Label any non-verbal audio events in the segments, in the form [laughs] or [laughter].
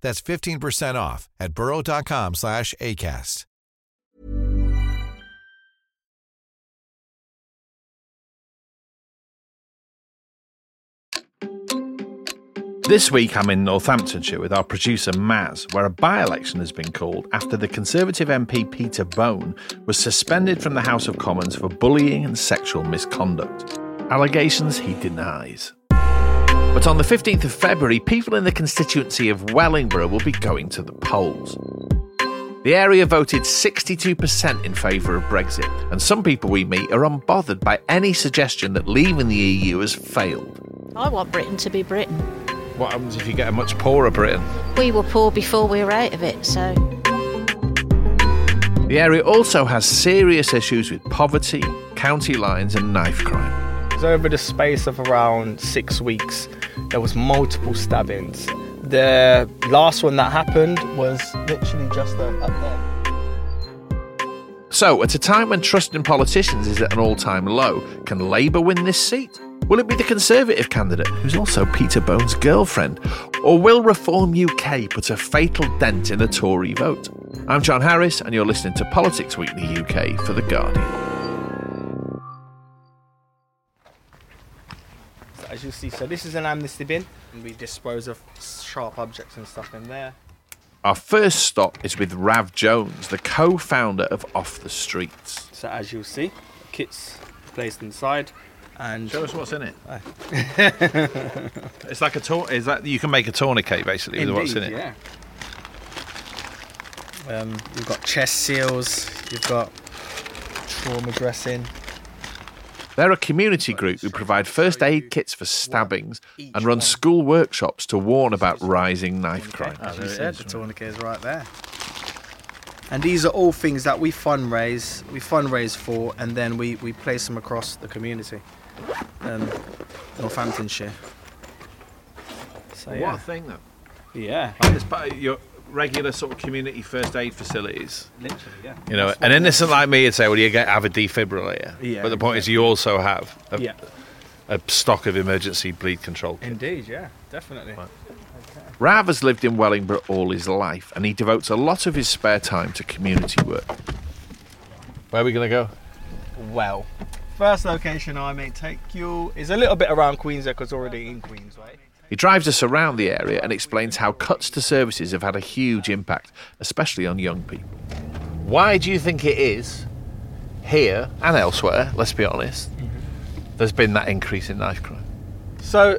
That's 15% off at burrow.com slash ACAST. This week I'm in Northamptonshire with our producer Maz, where a by election has been called after the Conservative MP Peter Bone was suspended from the House of Commons for bullying and sexual misconduct. Allegations he denies. But on the 15th of February, people in the constituency of Wellingborough will be going to the polls. The area voted 62% in favour of Brexit, and some people we meet are unbothered by any suggestion that leaving the EU has failed. I want Britain to be Britain. What happens if you get a much poorer Britain? We were poor before we were out of it, so. The area also has serious issues with poverty, county lines, and knife crime. So over the space of around six weeks, there was multiple stabbings. The last one that happened was literally just up there. So, at a time when trust in politicians is at an all time low, can Labour win this seat? Will it be the Conservative candidate, who's also Peter Bone's girlfriend? Or will Reform UK put a fatal dent in the Tory vote? I'm John Harris, and you're listening to Politics Weekly UK for The Guardian. As you see, so this is an amnesty bin, and we dispose of sharp objects and stuff in there. Our first stop is with Rav Jones, the co founder of Off the Streets. So as you'll see, kits placed inside, and Show us what's in it. [laughs] it's like a tour. Is that you can make a tourniquet basically with what's in it? Yeah. Um, you've got chest seals. You've got trauma dressing. They're a community group who provide first aid kits for stabbings and run school workshops to warn about rising knife crime. As you said, the tourniquet is right there. And these are all things that we fundraise, we fundraise for, and then we, we place them across the community, um, Northamptonshire. So What a thing, though. yeah, Like it's part of your regular sort of community first aid facilities. literally, yeah. You know, an innocent like me would say, "Well, you get have a defibrillator." Yeah, but the point is, you also have a, Yeah, a stock of emergency bleed control. kit. indeed, yeah, definitely. Rav has lived in Wellingborough all his life, and he devotes a lot of his spare time to community work. Where are we going to go? Well, first location I may take you is a little bit around Queens, because already in Queensway. He drives us around the area and explains how cuts to services have had a huge impact, especially on young people. Why do you think it is here and elsewhere, let's be honest, there's been that increase in knife crime? So,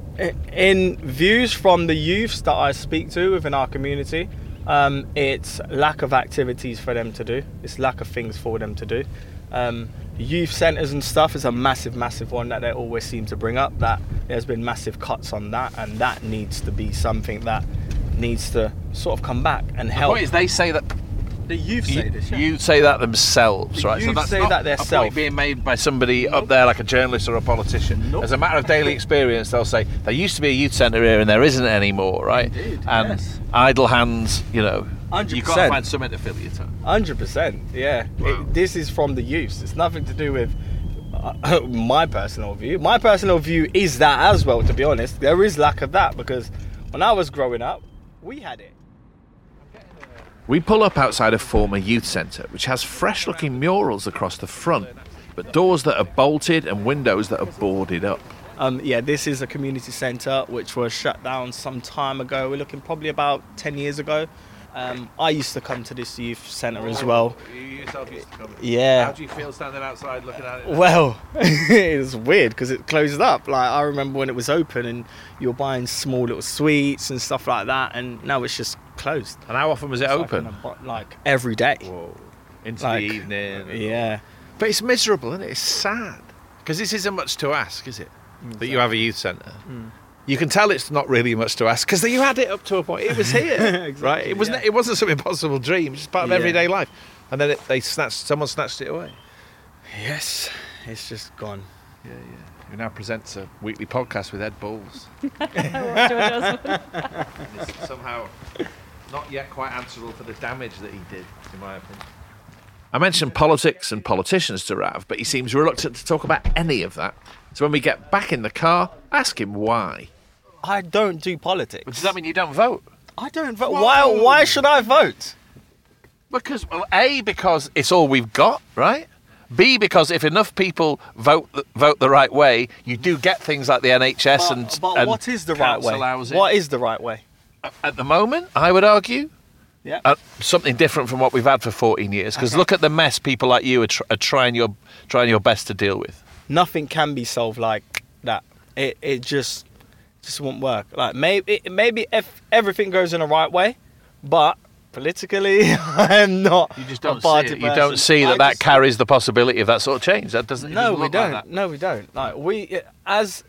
in views from the youths that I speak to within our community, um, it's lack of activities for them to do. It's lack of things for them to do. Um, youth centres and stuff is a massive, massive one that they always seem to bring up. That there's been massive cuts on that, and that needs to be something that needs to sort of come back and The help. point is, they say that the youth you, say this. yeah. you say that themselves, The right? youth say not that a themselves. point being made by somebody up there, like a journalist or a politician. Nope. As a matter of daily experience, they'll say there used to be a youth centre here and there isn't anymore, right? Indeed, and yes. idle hands, you know, you've got to 100%. find something to fill your time. Hundred percent, yeah. Wow. It, this is from the youth. It's nothing to do with uh, [laughs] my personal view. My personal view is that as well. To be honest, there is lack of that because when I was growing up, we had it. We pull up outside a former youth centre, which has fresh looking murals across the front, but doors that are bolted and windows that are boarded up. Um, yeah, this is a community centre which was shut down some time ago. We're looking probably about ten years ago. Um, I used to come to this youth centre as well. You yourself used to come. Yeah. How do you feel standing outside looking at it? Well, [laughs] it was weird because it closed up. Like I remember when it was open and you were buying small little sweets and stuff like that, and now it's just closed. And how often was it It's open? on a bo- Like every day. Whoa. Into Like, the evening. and- Yeah. But it's miserable, isn't it? It's sad. Because this isn't much to ask, is it? That you have a youth centre. You can tell it's not really much to ask because you had it up to a point. It was here, [laughs] right? It wasn't. yeah. It wasn't some impossible dream. It's part of Yeah. everyday life. And then it, they snatched. Someone snatched it away. Yes. It's just gone. Yeah, yeah. Who now presents a weekly podcast with Ed is [laughs] somehow not yet quite answerable for the damage that he did, in my opinion. I mentioned politics and politicians to Rav, but he seems reluctant to talk about any of that. So when we get back in the car, ask him why. I don't do politics. But does that mean you don't vote? I don't vote. Why? Why should I vote? Because, well, A, because it's all we've got, right? B, because if enough people vote th- vote the right way, you do get things like the NHS and, but and what is the right way? What is the right way? At the moment, I would argue, Yeah. uh, something different from what we've had for 14 years. Because look at the mess people like you are, tr- are trying your trying your best to deal with. Nothing can be solved like that. It it just just won't work. Like maybe maybe if everything goes in the right way, but politically, [laughs] I'm not. You just don't see party it. You don't see I that that carries the possibility of that sort of change. That doesn't. No, doesn't we don't. that. no, we don't. Like we as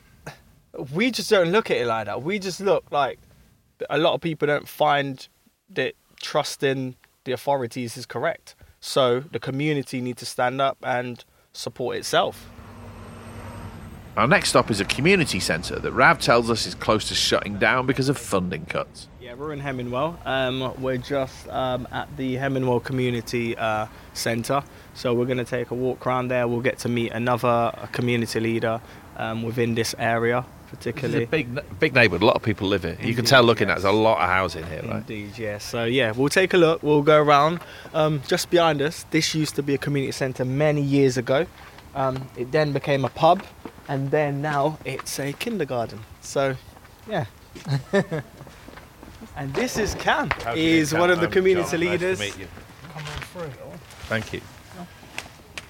we just don't look at it like that. We just look like a lot of people don't find that trusting the authorities is correct. So the community need to stand up and support itself. Our next stop is a community centre that Rav tells us is close to shutting down because of funding cuts. Yeah, we're in Hemmingwell. Um, we're just um, at the Hemmingwell Community uh, Centre. So we're going to take a walk around there. We'll get to meet another community leader um, within this area, particularly. It's a big, big neighbourhood. A lot of people live here. You can tell looking at yes. it, there's a lot of housing here, right? Indeed, yeah. So yeah, we'll take a look. We'll go around. Um, just behind us, this used to be a community centre many years ago. Um, it then became a pub, and then now it's a kindergarten. So, yeah. [laughs] and this is Cam. He's one of the community leaders. Nice Come on through. Thank you.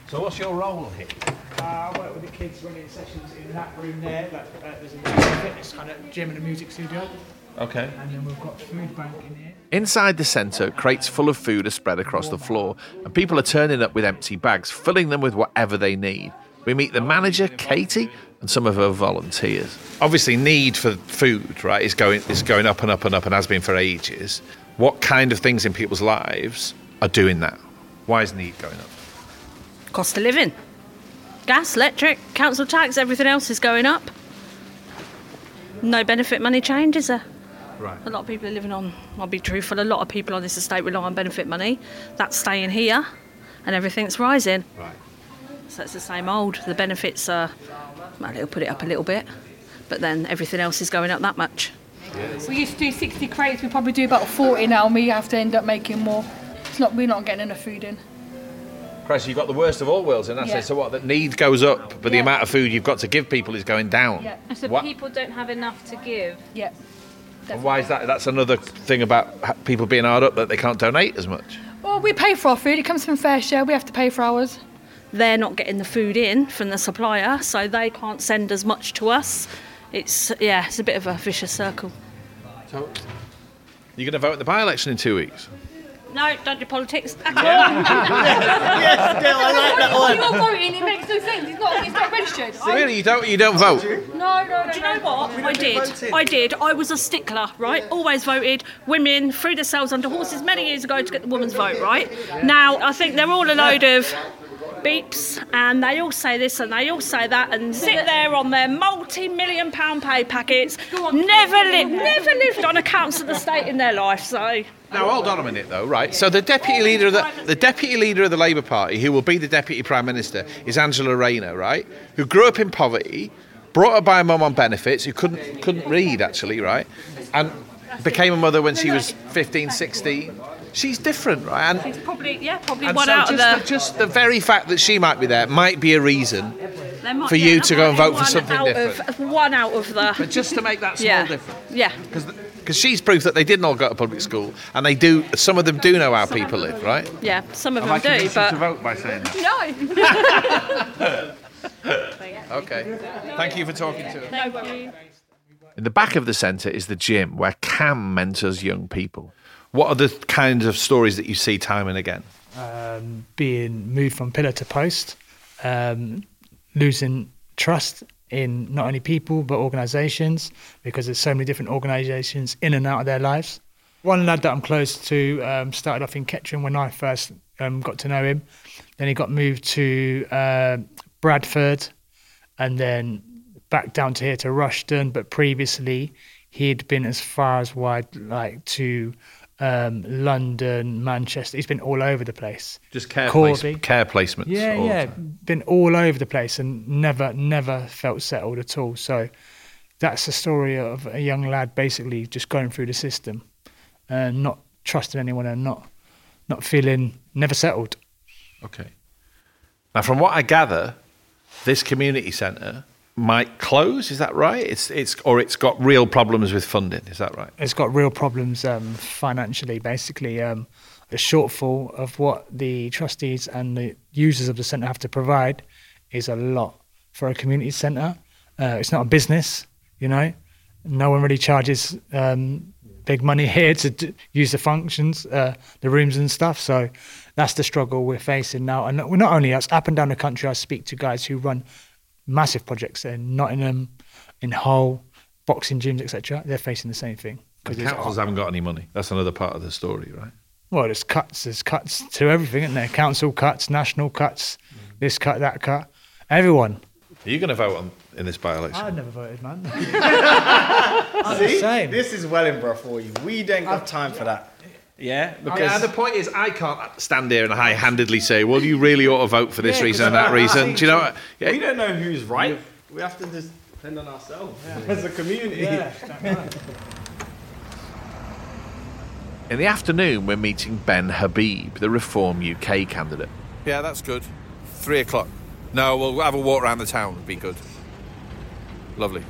So, what's your role here? Uh, I work with the kids running sessions in that room there. Like, uh, there's a fitness kind of gym and a music studio, Okay. and then we've got food bank in here. Inside the centre, crates full of food are spread across the floor, and people are turning up with empty bags, filling them with whatever they need. We meet the manager, Katie, and some of her volunteers. Obviously, need for food, right, is going is going up and up and up, and has been for ages. What kind of things in people's lives are doing that? Why is need going up? Cost of living. Gas, electric, council tax, everything else is going up. No benefit money changes is there? Right. A lot of people are living on, I'll be truthful, a lot of people on this estate rely on benefit money. That's staying here and everything's rising. Right. So it's the same old. The benefits are, well, it'll put it up a little bit, but then everything else is going up that much. We used to do 60 crates, we probably do about 40 now, and we have to end up making more. It's not, we're not getting enough food in. Christ, you've got the worst of all worlds in that Yeah. sense. So what? That need goes up, but the amount of food you've got to give people is going down. Yeah. So What- people don't have enough to give. Yeah. And why is that? That's another thing about people being hard up that they can't donate as much. Well, we pay for our food, it comes from FareShare, we have to pay for ours. They're not getting the food in from the supplier, so they can't send as much to us. It's, yeah, it's a bit of a vicious circle. So you're going to vote in the by-election in two weeks. No, don't do politics. [laughs] [laughs] yes, yeah, I like that one. You're voting, it makes no sense, it's not, it's not registered. I- Really, you don't you don't vote. No, no, no. Do you know no. what? I did. I did. I was a stickler, right? Always voted women threw themselves under horses many years ago to get the woman's vote, right? Now, I think they're all a load of beeps and they all say this and they all say that and sit there on their multi-million pound pay packets never lived never lived on accounts of the state in their life so Now hold on a minute though, right? So the deputy leader of the the deputy leader of the Labour Party, who will be the deputy prime minister, is Angela Rayner, right? Who grew up in poverty, brought up by a mum on benefits, who couldn't couldn't read actually, right? And became a mother when she was 15, 16. She's different, right? And it's probably yeah probably And one so out just, of the, the just the very fact that she might be there might be a reason. might- for you that to go and vote for something different. of, one out of the But just to make that small yeah difference. yeah Because Because she's proof that they didn't all go to public school, and they do. Some of them do know how people live, right? Yeah, some of Am I them do, convinced you but to vote by saying that? no. [laughs] Okay. Thank you for talking to us. No worries. In the back of the centre is the gym where Cam mentors young people. What are the kinds of stories that you see time and again? um, being moved from pillar to post, um, losing trust in not only people but organisations because there's so many different organisations in and out of their lives. One lad that I'm close to um, started off in Kettering when I first um, got to know him. Then he got moved to uh, Bradford, and then back down to here to Rushden. But previously, he'd been as far as wide like to um, London, Manchester. He's been all over the place. Just care, place, care placements. Yeah, yeah, been all over the place and never, never felt settled at all. So that's the story of a young lad basically just going through the system and not trusting anyone and not, not feeling never settled. Okay. Now, from what I gather, this community centre might close. Is that right? It's it's or it's got real problems with funding. Is that right? It's got real problems um, financially. Basically, um, a shortfall of what the trustees and the users of the centre have to provide is a lot for a community centre. Uh, it's not a business, you know. No one really charges um, big money [laughs] here to d- use the functions, uh, the rooms and stuff. So that's the struggle we're facing now. And not not only us, up and down the country, I speak to guys who run massive projects in Nottingham, in Hull, boxing gyms, etc. They're facing the same thing. The it's- councils haven't got any money. That's another part of the story, right? well, there's cuts. There's cuts to everything, isn't there? Council cuts, national cuts, this cut, that cut. Everyone. Are you going to vote on in this by-election? I've never voted, man. [laughs] I'm the same. This is Wellingborough for you. We don't got time for that. Yeah, Yeah, because uh, the point is, I can't stand here and high-handedly say, "Well, you really ought to vote for this Yeah, reason and that reason." Do you know? What? Yeah. we don't know who's right. We have to just depend on ourselves [laughs] as a community. Yeah, In the afternoon, we're meeting Ben Habib, the Reform UK candidate. Yeah, that's good. Three o'clock. No, we'll have a walk around the town. It'd be good. Lovely.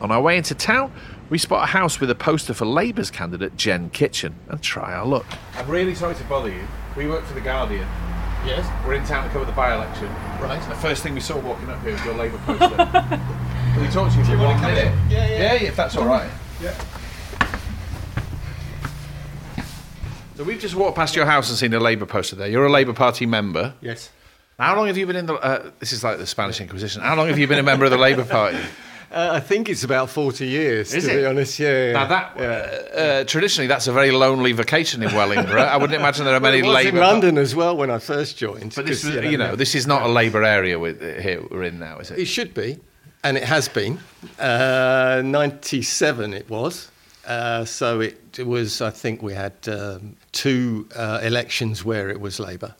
On our way into town, we spot a house with a poster for Labour's candidate Gen Kitchen and try our luck. I'm really sorry to bother you. We work for the Guardian. Yes. We're in town to cover the by-election. Right. The first thing we saw walking up here was your Labour poster. [laughs] Can we talk to you for one minute? Yeah, yeah. Yeah, if that's all right. Yeah. So we've just walked past your house and seen a Labour poster there. You're a Labour Party member. Yes. How long have you been in the? Uh, this is like the Spanish Inquisition. How long have you been a member of the Labour Party? Uh, I think it's about 40 years, Is to it? be honest. Yeah. Now that yeah. uh, uh, traditionally that's a very lonely vacation in Wellingborough. I wouldn't imagine there are [laughs] many was Labour. in London as well when I first joined. but this, was, you know, this is not a Labour area with here we're in now, is It it? should be, and it has been. Uh, 97 it was. Uh, so it, it was, I think we had um, two uh, elections where it was Labour,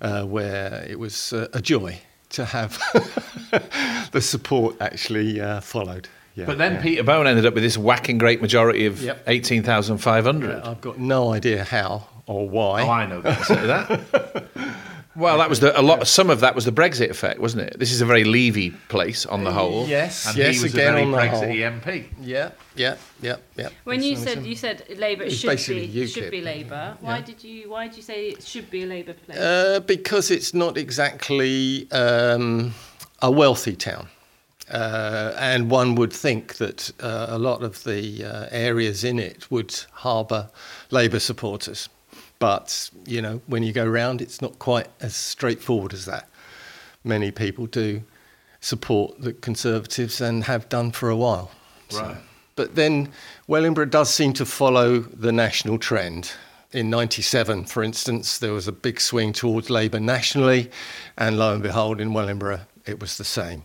uh, where it was uh, a joy to have [laughs] the support actually uh, followed. Yeah, But then yeah. Peter Bone ended up with this whacking great majority of Yep. eighteen thousand five hundred. I've got no idea how or why. Oh, I know the answer to that. [laughs] Well, that was the, a lot. Some of that was the Brexit effect, wasn't it? This is a very Levy place on the whole. Yes, and yes, he was again a very on the Brexit whole. MP. Yeah, yeah, yeah, yeah. When you said so- you said Labour should basically be should be Labour. Why Yeah. did you why did you say it should be a Labour place? Uh, because it's not exactly um, a wealthy town. Uh, and one would think that uh, a lot of the uh, areas in it would harbour Labour supporters. But, you know, when you go round, it's not quite as straightforward as that. Many people do support the Conservatives and have done for a while. Right. But then Wellingborough does seem to follow the national trend. In 97, for instance, there was a big swing towards Labour nationally, and lo and behold, in Wellingborough, it was the same.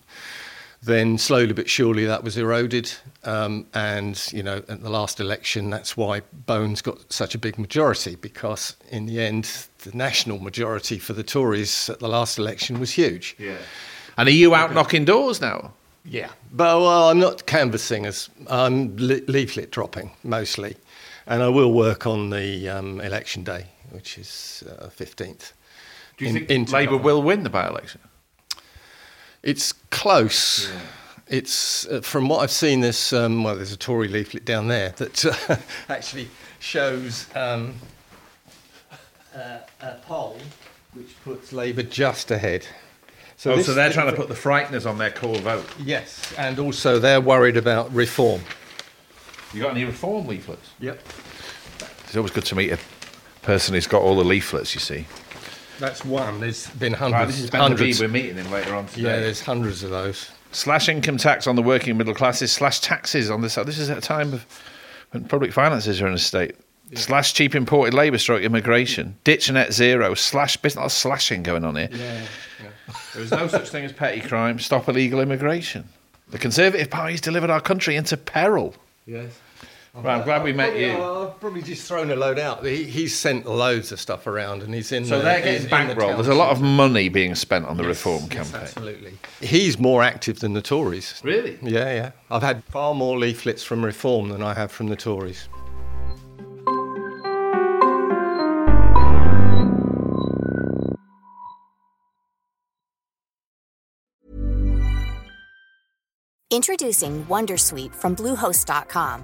Then, slowly but surely, that was eroded. Um, and, you know, at the last election, that's why Bones got such a big majority, because in the end, the national majority for the Tories at the last election was huge. Yeah. And are you out knocking doors now? Yeah, but well, I'm not canvassing as I'm le- leaflet dropping mostly, and I will work on the um, election day, which is uh, 15th. Do you In- think Labour will win the by-election? It's close. It's uh, from what I've seen. This um, well, there's a Tory leaflet down there that uh, [laughs] actually shows um, uh, a poll which puts Labour just ahead. oh, this- so they're trying to put the frighteners on their core vote. yes, and also they're worried about reform. You got any reform leaflets? Yep, It's always good to meet a person who's got all the leaflets. You see. That's one. There's been Right, hundreds. this is Ben hundreds. Habib we're meeting him later on today. yeah, there's hundreds of those. Slash income tax on the working middle classes. Slash taxes on this. This is at a time of when public finances are in a state. Slash cheap imported labour stroke immigration. Ditch net zero. Slash business. A lot of slashing going on here. Yeah. There is no such thing as petty crime. Stop illegal immigration. The Conservative Party's delivered our country into peril. Yes. Right, I'm glad we met Probably, you. uh, I've probably just thrown a load out. He, he's sent loads of stuff around, and he's in. So the, they're getting in the bankrolled. There's a lot of money being spent on the reform Yes, campaign. Absolutely. He's more active than the Tories. Really? Yeah, yeah. I've had far more leaflets from Reform than I have from the Tories. Introducing Wondersuite from Bluehost.com.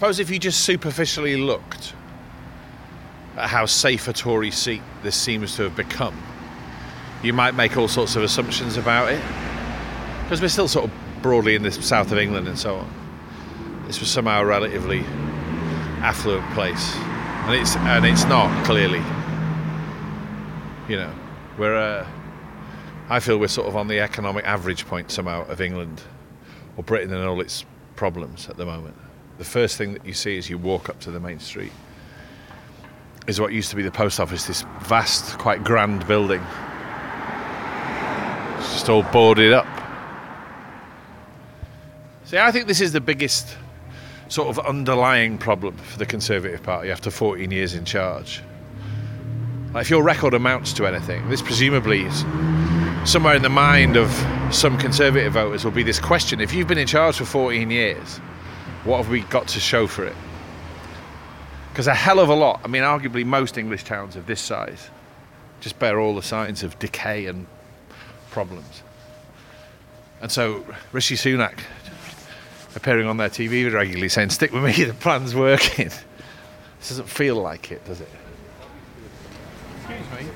Suppose if you just superficially looked at how safe a Tory seat this seems to have become, you might make all sorts of assumptions about it. Because we're still sort of broadly in the south of England and so on. This was somehow a relatively affluent place, and it's and it's not clearly. You know, we're. Uh, I feel we're sort of on the economic average point somehow of England or Britain and all its problems at the moment. The first thing that you see as you walk up to the main street is what used to be the post office, this vast, quite grand building. It's just all boarded up. See, I think this is the biggest sort of underlying problem for the Conservative Party after 14 years in charge. Like, if your record amounts to anything, this presumably is somewhere in the mind of some Conservative voters will be this question: If you've been in charge for 14 years, what have we got to show for it? Because a hell of a lot. I mean, arguably most English towns of this size just bear all the signs of decay and problems. And so Rishi Sunak appearing on their TV regularly saying, "Stick with me, the plan's working." This doesn't feel like it, does it? Excuse me.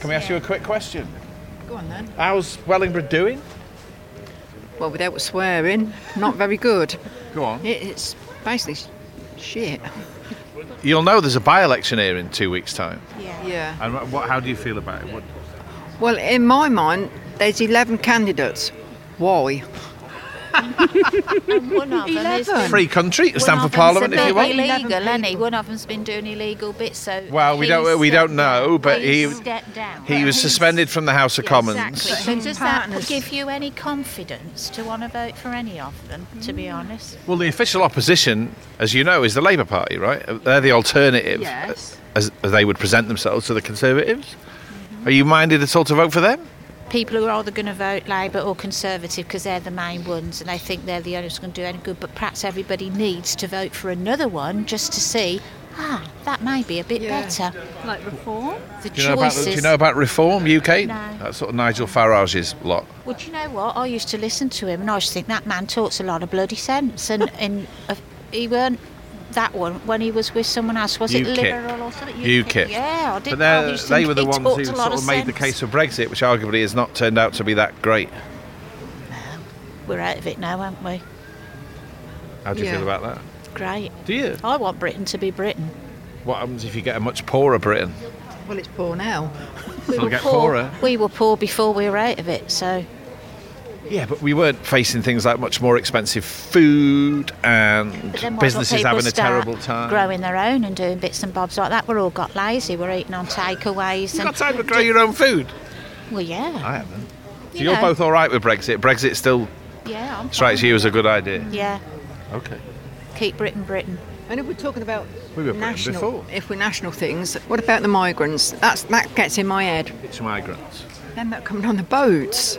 Can we ask you a quick question? Go on then. How's Wellingborough doing? Well, without swearing, not very good. Go on. It's basically shit. [laughs] You'll know there's a by-election here in two weeks' time. Yeah. Yeah. And what? How do you feel about it? What, Well, in my mind, there's 11 candidates. Why? And one of them is free country, one stand for Parliament if you want. illegal, isn't he? One of them's been doing illegal bits, so. Well, we don't we don't know, but he down. he was suspended from the House of Commons. Exactly. So His does that partners- give you any confidence to want to vote for any of them? To be honest. Well, the official opposition, as you know, is the Labour Party, right? They're the alternative, Yes. as, as they would present themselves to the Conservatives. Mm-hmm. Are you minded at all to vote for them? People who are either going to vote Labour or Conservative because they're the main ones, and they think they're the only ones going to do any good. But perhaps everybody needs to vote for another one just to see. Ah, that may be a bit Yeah. better. Like reform? The Do you, know about, choices. do you know about Reform UK? No. That's sort of Nigel Farage's lot. Well, do you know what? I used to listen to him, and I used to think that man talks a lot of bloody sense, and and uh, he weren't that one when he was with someone else. Was it UKIP. Liberal or something? UKIP. Yeah, I did. But I they're- used to they think were the ones who sort lot of made the case for Brexit, which arguably has not turned out to be that great. We're out of it now, aren't we? How do you Yeah. feel about that? Great. Do you? I want Britain to be Britain. What happens if you get a much poorer Britain? Well, it's poor now. It'll get poorer. We were poor before we were out of it, so Yeah, but we weren't facing things like much more expensive food and But then why don't businesses people having a terrible time. growing their own and doing bits and bobs like that. We're all got lazy. We're eating on takeaways. You and got time to grow your own food? Well, yeah. I haven't. So You you're know. both all right with Brexit? Brexit still Yeah, I'm strikes you as a good idea? Yeah, Okay. keep Britain Britain. And if we're talking about We were national, before. if we're national things, what about the migrants? That's that gets in my head. It's migrants. Them that coming on the boats.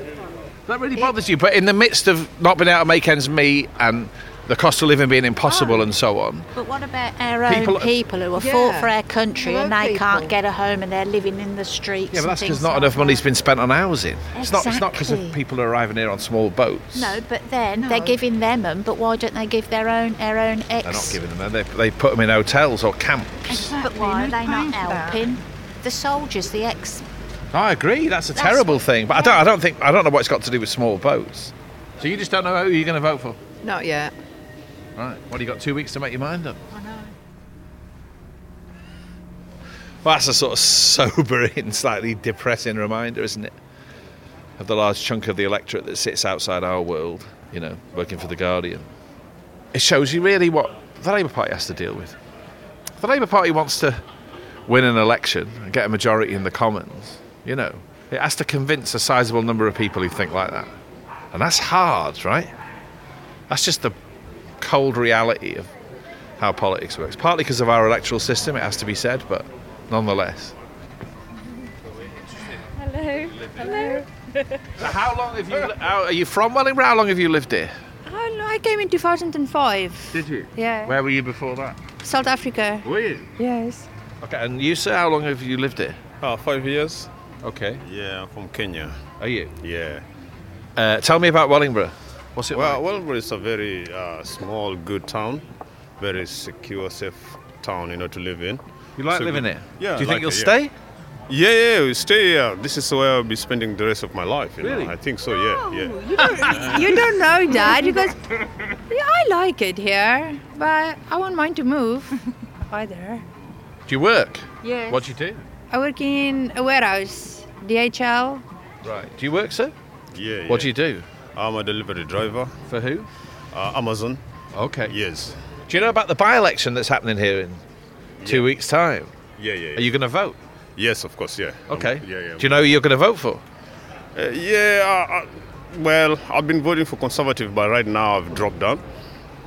That really bothers you. But in the midst of not being able to make ends meet and the cost of living being impossible oh. and so on, But what about our own People- people, who have Yeah. fought for our country Our and they people. can't get a home and they're living in the streets? yeah, but that's because not like enough money's been spent on housing. It's not. It's not because of Exactly. people arriving here on small boats. No, but then they're giving them them. But why don't they give their own our own ex? They're not giving them. They they put them in hotels or camps. Exactly. But why are they not paying for that? helping the soldiers, the ex? Oh, I agree. That's a That's terrible thing. But I don't. I don't think. I don't know what it's got to do with small boats. So you just don't know who you're going to vote for. Not yet. Right. Well, you got two weeks to make your mind up. I know. Well, that's a sort of [laughs] sobering, slightly depressing reminder, isn't it? Of the large chunk of the electorate that sits outside our world, you know, working for The Guardian. It shows you really what the Labour Party has to deal with. The Labour Party wants to win an election and get a majority in the Commons, you know, it has to convince a sizable number of people who think like that. And that's hard, right? That's just the cold reality of how politics works. Partly because of our electoral system, it has to be said, but nonetheless. Hello. Hello. [laughs] So how long have you? How, are you from Wellingborough? How long have you lived here? Oh no, I came in 2005. Did you? Yeah. Where were you before that? South Africa. Were you? Yes. Okay, and you, sir, how long have you lived here? Uh, five years. Okay. Yeah, I'm from Kenya. Are you? Yeah. Uh, tell me about Wellingborough. What's it Well, like? Wellingborough is a very uh, small, good town. Very secure, safe town, you know, to live in. You like So living good- here? Yeah. Do you I think you'll it, stay? yeah. Yeah, yeah, we stay here. This is where I'll be spending the rest of my life. You Really? Know? I think so. Yeah, yeah. You don't, you don't know that because yeah, I like it here, but I won't mind to move [laughs] either. Do you work? Yeah. What do you do? I work in a warehouse, DHL. Right. Do you work, sir? Yeah. What do you do? I'm a delivery driver. For who? Uh, Amazon. Okay. Yes. Do you know about the by-election that's happening here in two weeks' time? Yeah, yeah. yeah. Are you going to vote? Yes, of course. Yeah. I'm- Okay. yeah, yeah. Do you know who you're going to vote for? Uh, yeah, uh, uh, well, I've been voting for Conservative, but right now I've dropped down.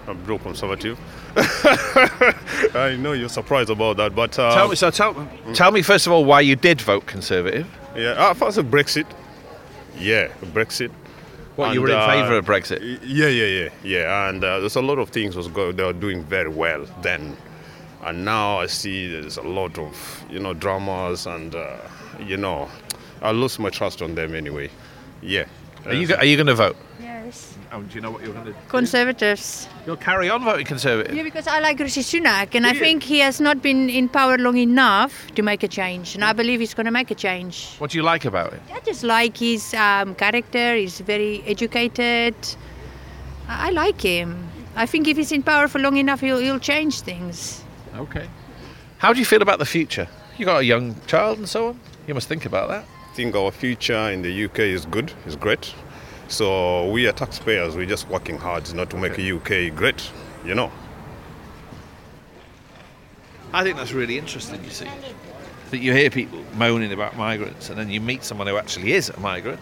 I've dropped Conservative. [laughs] I know you're surprised about that, but uh, tell me. So tell, tell me first of all why you did vote Conservative. Yeah, uh, first of Brexit. Yeah, Brexit. What, you were in uh, favour of Brexit? Yeah, yeah, yeah, yeah. And uh, there's a lot of things was go- they were doing very well then, and now I see there's a lot of you know dramas and uh, you know I lost my trust on them anyway. Yeah. Are you, go- are you going to vote? Yes. Oh, do you know what you're going to do? Conservatives. You'll carry on voting Conservative? Yeah, because I like Rishi Sunak, and I think he has not been in power long enough to make a change, and I believe he's going to make a change. What do you like about him? I just like his um, character. He's very educated. I I like him. I think if he's in power for long enough, he'll, he'll change things. Okay. How do you feel about the future? You got a young child and so on. You must think about that. I think our future in the UK is good, it's great. So we are taxpayers, we're just working hard not to make the UK great, you know. I think that's really interesting. You see, that you hear people moaning about migrants, and then you meet someone who actually is a migrant,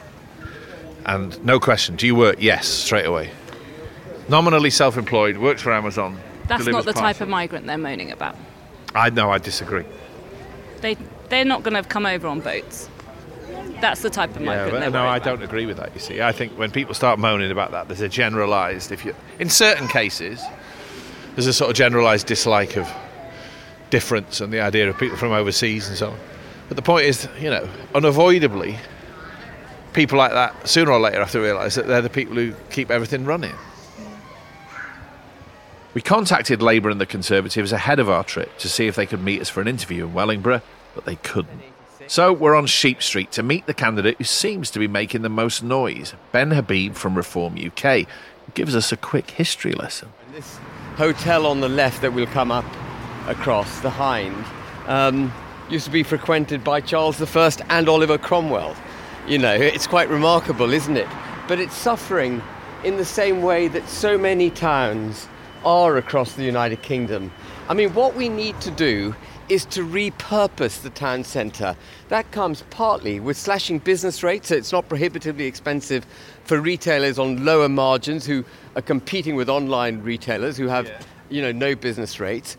and no question, do you work? Yes, straight away. Nominally self-employed, works for Amazon. That's not the type of migrant they're moaning about. I know. I disagree. They they're not going to come over on boats. That's the type of Yeah, but no, I about. don't agree with that. You see, I think when people start moaning about that, there's a generalised. If you, in certain cases, there's a sort of generalised dislike of difference and the idea of people from overseas and so on. But the point is, you know, unavoidably, people like that sooner or later have to realise that they're the people who keep everything running. We contacted Labour and the Conservatives ahead of our trip to see if they could meet us for an interview in Wellingborough, but they couldn't. So we're on Sheep Street to meet the candidate who seems to be making the most noise, Ben Habib from Reform UK, who gives us a quick history lesson. This hotel on the left that we'll come up across, the Hind, um, used to be frequented by Charles I and Oliver Cromwell. You know, it's quite remarkable, isn't it? But it's suffering in the same way that so many towns are across the United Kingdom. I mean, what we need to do is to repurpose the town centre. That comes partly with slashing business rates, so it's not prohibitively expensive for retailers on lower margins who are competing with online retailers who have, yeah. you know, no business rates.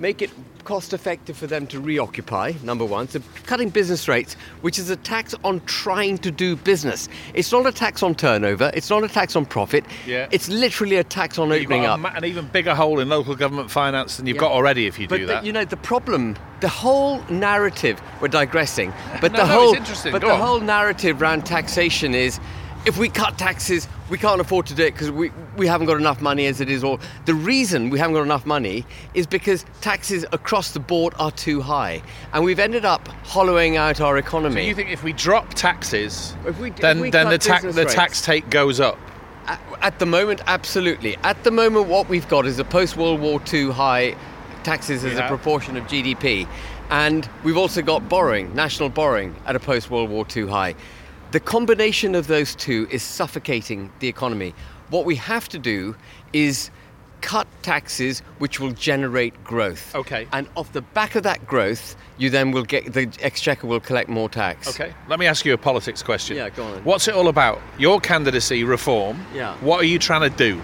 Make it cost effective for them to reoccupy, number one. So cutting business rates, which is a tax on trying to do business. It's not a tax on turnover, it's not a tax on profit. Yeah. It's literally a tax on You've opening up. an even bigger hole in local government finance than you've Yeah. got already if you but do the- that. you know the problem, the whole narrative. We're digressing, [laughs] but No, the no, whole, it's interesting. but Go the on. whole narrative around taxation is, if we cut taxes, we can't afford to do it because we we haven't got enough money as it is. Or the reason we haven't got enough money is because taxes across the board are too high, and we've ended up hollowing out our economy. So you think if we drop taxes, If we- if then we then the tax the tax take goes up? At, at the moment, absolutely. At the moment, what we've got is a post World War II high taxes as Yeah. a proportion of GDP. And we've also got borrowing, national borrowing, at a post World War II high. The combination of those two is suffocating the economy. What we have to do is cut taxes which will generate growth. Okay. And off the back of that growth, you then will get the exchequer will collect more tax. Okay. Let me ask you a politics question. Yeah, go on. What's it all about? Your candidacy, reform. Yeah. What are you trying to do?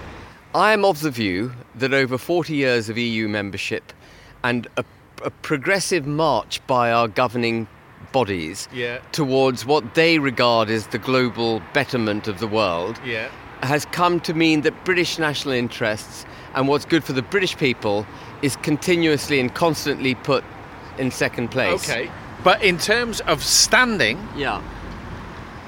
I am of the view that over 40 years of EU membership and a, a progressive march by our governing bodies Yeah. towards what they regard as the global betterment of the world Yeah. has come to mean that British national interests and what's good for the British people is continuously and constantly put in second place. Okay. But in terms of standing Yeah.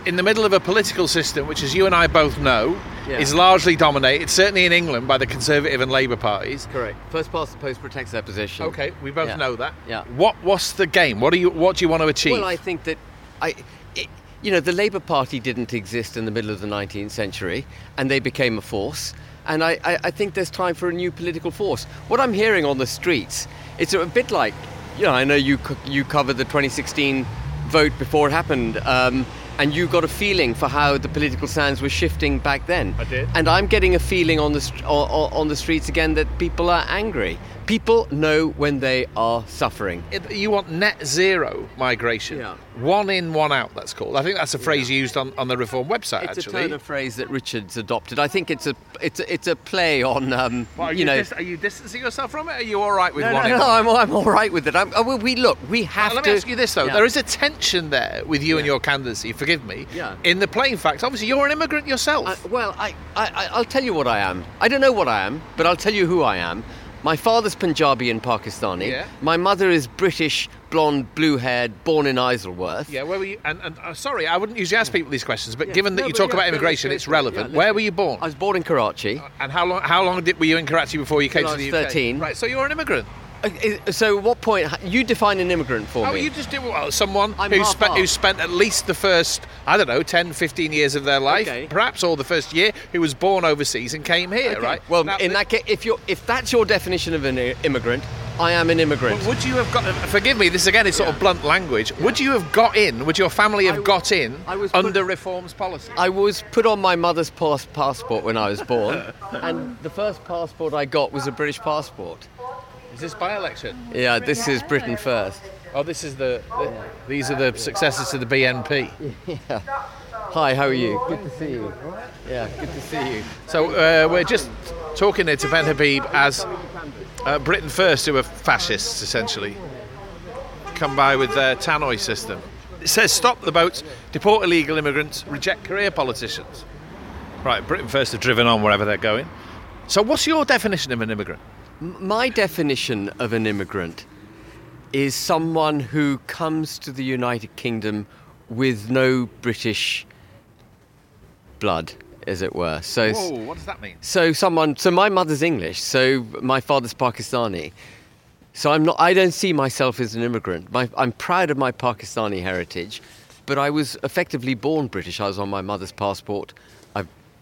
in the middle of a political system, which, as you and I both know, Yeah. is largely dominated, certainly in England, by the Conservative and Labour parties. Correct. First past the post protects their position. Okay, we both Yeah. know that. Yeah. What What's the game? What do you What do you want to achieve? Well, I think that I, it, you know, the Labour Party didn't exist in the middle of the 19th century, and they became a force. And I, I, I think there's time for a new political force. What I'm hearing on the streets, it's a bit like, you know, I know you you covered the 2016 vote before it happened. Um, and you got a feeling for how the political sands were shifting back then. I did. And I'm getting a feeling on the on, on the streets again that people are angry. People know when they are suffering. You want net zero migration. Yeah. One in, one out, that's called. I think that's a phrase used on, on the Reform website, It's actually. a turn of phrase that Richard's adopted. I think it's a it's a, it's a play on um, Well, are you, you, know. dis- are you distancing yourself from it? Are you all right with no, one no, in? no, I'm, I'm all right with it. I'm, uh, we, we look, we have Now, let to. me ask you this though: Yeah. there is a tension there with you and your candidacy. Forgive me. Yeah. In the plain fact, obviously, you're an immigrant yourself. I, well, I, I- I'll tell you what I am. I don't know what I am, but I'll tell you who I am. My father's Punjabi and Pakistani. Yeah. My mother is British, blonde, blue-haired, born in Isleworth. yeah. Where were you? And, and uh, sorry, I wouldn't usually ask people these questions, but Yeah. given that No, you talk yeah, about immigration, it's go for it. relevant. Where were you born? I was born in Karachi. And how long? How long did, were you in Karachi before you came to I the was UK? 13. Right. So you're an immigrant. Uh, So, what point? You define an immigrant for Oh, me. you just do well, someone I'm who spent who spent at least the first, I don't know, 10, 15 years of their life, Okay. perhaps all the first year, who was born overseas and came here, Okay. right? Well, Now, in that case, if you if that's your definition of an immigrant, I am an immigrant. Would you have got? Forgive me. This again is sort of blunt language. Would you have got in? Would your family have got in I was put- under reforms policy? I was put on my mother's pass- passport when I was born, [laughs] and the first passport I got was a British passport. Is this by-election? Yeah, this is Britain first. Oh, this is the, the these are the successors to the BNP. [laughs] Yeah. Hi, how are you? Good to see you. Yeah, good to see you. So uh, we're just talking here to Ben Habib as uh, Britain First, who are fascists essentially, come by with their tannoy system. It says stop the boats, deport illegal immigrants, reject career politicians. Right, Britain First have driven on wherever they're going. So what's your definition of an immigrant? My definition of an immigrant is someone who comes to the United Kingdom with no British blood. as it were. So, Whoa, what does that mean? so someone, so my mother's English, so my father's Pakistani. So I'm not. I don't see myself as an immigrant. My, I'm proud of my Pakistani heritage, but I was effectively born British. I was on my mother's passport.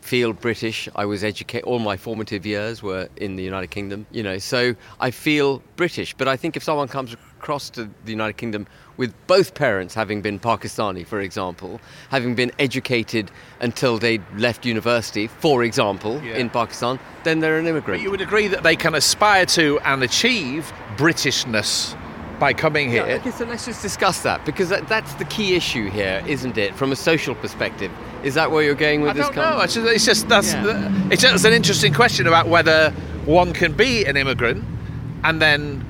I feel British. I was educated. All my formative years were in the United Kingdom. You know, so I feel British. But I think if someone comes across to the United Kingdom with both parents having been Pakistani, for example, having been educated until they left university, for example, Yeah. in Pakistan, then they're an immigrant. You would agree that they can aspire to and achieve Britishness by coming here. Yeah, okay, so let's just discuss that because that, that's the key issue here, isn't it? From a social perspective, is that where you're going with I this? don't know. It's just, it's just that's it's just an interesting question about whether one can be an immigrant and then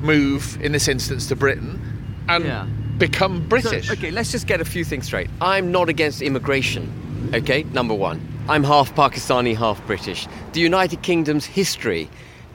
move, in this instance, to Britain and Yeah. become British. So, okay, let's just get a few things straight. I'm not against immigration. Okay, number one. I'm half Pakistani, half British. The United Kingdom's history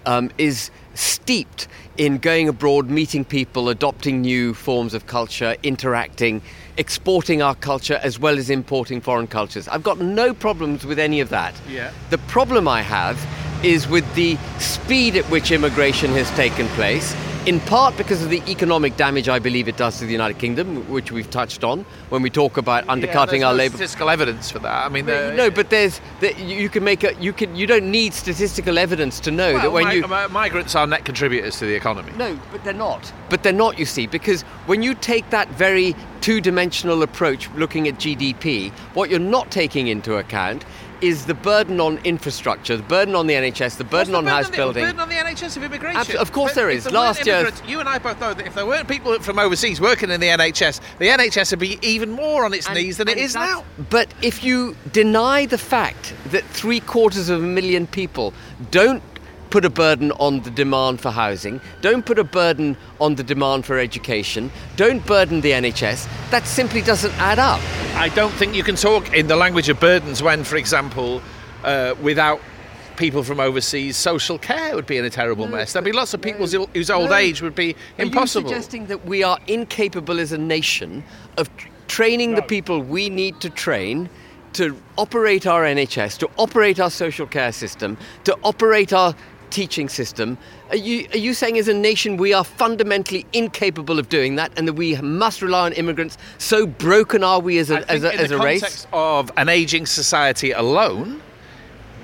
um, is steeped in going abroad, meeting people, adopting new forms of culture, interacting, exporting our culture as well as importing foreign cultures. I've got no problems with any of that. Yeah. The problem I have is with the speed at which immigration has taken place, in part because of the economic damage I believe it does to the United Kingdom, which we've touched on when we talk about undercutting yeah, our no labour. statistical evidence for that. I mean, the, No, but there's that you can make a you can you don't need statistical evidence to know that when mi- you migrants are net contributors to the economy. no, but they're not. But they're not, you see, because when you take that very two dimensional approach looking at GDP, what you're not taking into account is the burden on infrastructure, the burden on the NHS, the burden on house the, building. burden on the NHS of immigration. Abs- of course But there there Last year- you and I both know that if there weren't people from overseas working in the NHS, the NHS would be even more on its And- knees than it is now. But if you deny the fact that three quarters of a million people don't put a burden on the demand for housing, don't put a burden on the demand for education, don't burden the NHS, that simply doesn't add up. I don't think you can talk in the language of burdens when, for example, uh, without people from overseas, social care would be in a terrible mess. There'd be lots of people whose- whose old No. age would be Are impossible. you suggesting that we are incapable as a nation of tr- training the people we need to train to operate our NHS, to operate our social care system, to operate our teaching system? Are you, are you saying as a nation we are fundamentally incapable of doing that and that we must rely on immigrants? So broken are we as a, as a, in as the a race? context of an aging society alone,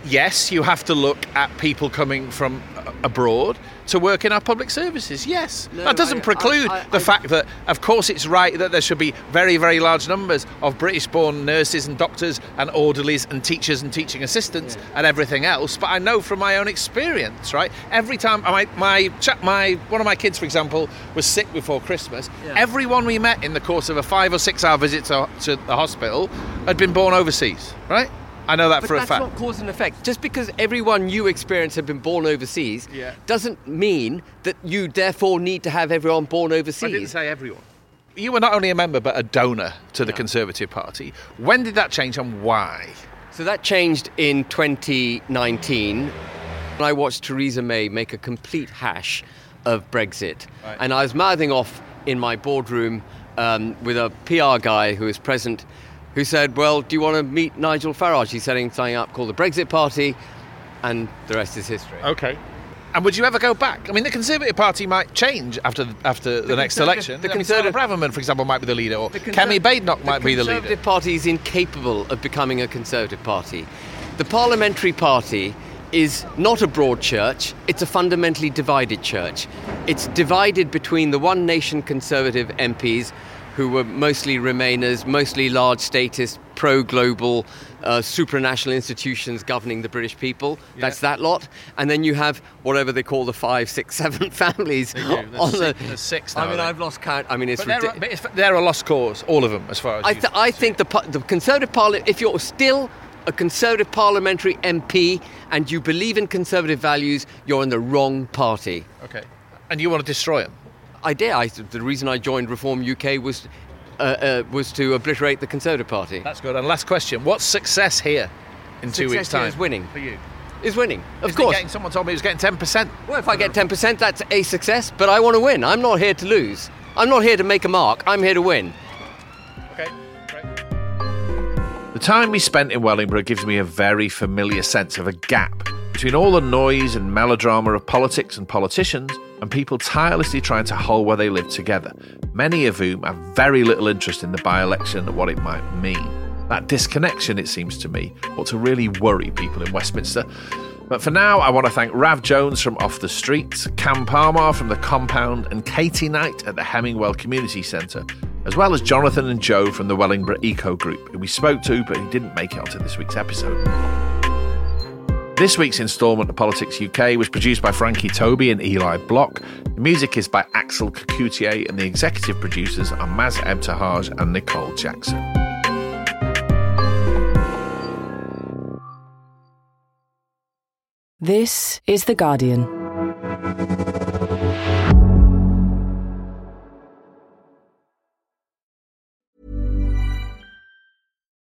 yes, you have to look at people coming from abroad to work in our public services. Yes, No, that doesn't I- preclude I- I- the fact that, of course, it's right that there should be very, very large numbers of British-born nurses and doctors and orderlies and teachers and teaching assistants and everything else. But I know from my own experience, right? Every time my my my one of my kids, for example, was sick before Christmas. Yeah. Everyone we met in the course of a five or six hour visit to, to the hospital had been born overseas, right? I know that But for a fact. that's not cause and effect. Just because everyone you experience have been born overseas Yeah. doesn't mean that you therefore need to have everyone born overseas. I didn't say everyone. You were not only a member but a donor to the Conservative Party. When did that change and why? So that changed in 2019. I watched Theresa May make a complete hash of Brexit. Right. And I was mouthing off in my boardroom um, with a PR guy who was present who said, Well, do you want to meet Nigel Farage? He's setting something up called the Brexit Party, and the rest is history. Okay. And would you ever go back? I mean, the Conservative Party might change after after the, next Conservative- election. the mean, Conservative- Braverman, for example, might be the leader, or The Kemi Badenoch might be the leader. The Conservative Party is incapable of becoming a Conservative Party. The Parliamentary Party is not a broad church, it's a fundamentally divided church. It's divided between the One Nation Conservative MPs, who were mostly Remainers, mostly large statist, pro global, uh, supranational institutions governing the British people. That's that lot. And then you have whatever they call the five, six, [laughs] seven families They do. There's on the. six- there's six I mean, I've lost count. I mean, it's But they're, a- but they're a lost cause, all of them, as far as I, th- I think the, the Conservative Parliament, if you're still a Conservative parliamentary MP and you believe in Conservative values, you're in the wrong party. Okay. And you want to destroy them? I dare. I, the reason I joined Reform UK was, uh, uh, was to obliterate the Conservative Party. That's good. And last question: What's success here in two Success weeks' here time? is winning. for you. Is winning, of Isn't course. Getting, someone told me he was getting ten percent. Well, if I get 10%, that's a success, but I want to win. I'm not here to lose. I'm not here to make a mark. I'm here to win. Okay. The time we spent in Wellingborough gives me a very familiar sense of a gap between all the noise and melodrama of politics and politicians and people tirelessly trying to hold where they live together, many of whom have very little interest in the by election and what it might mean. That disconnection, it seems to me, ought to really worry people in Westminster. But for now, I want to thank Rav Jones from Off the Street, Cam Palmer from The Compound, and Katie Knight at the Hemmingwell Community Centre, as well as Jonathan and Joe from the Wellingborough Eco Group, who we spoke to but who didn't make it onto this week's episode. This week's instalment of Politics UK was produced by Frankie Tobi and Eli Block. The music is by Axel Kacoutié, and the executive producers are Maz Ebtehaj and Nicole Jackson. This is The Guardian.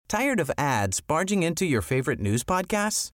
Tired of ads barging into your favorite news podcasts?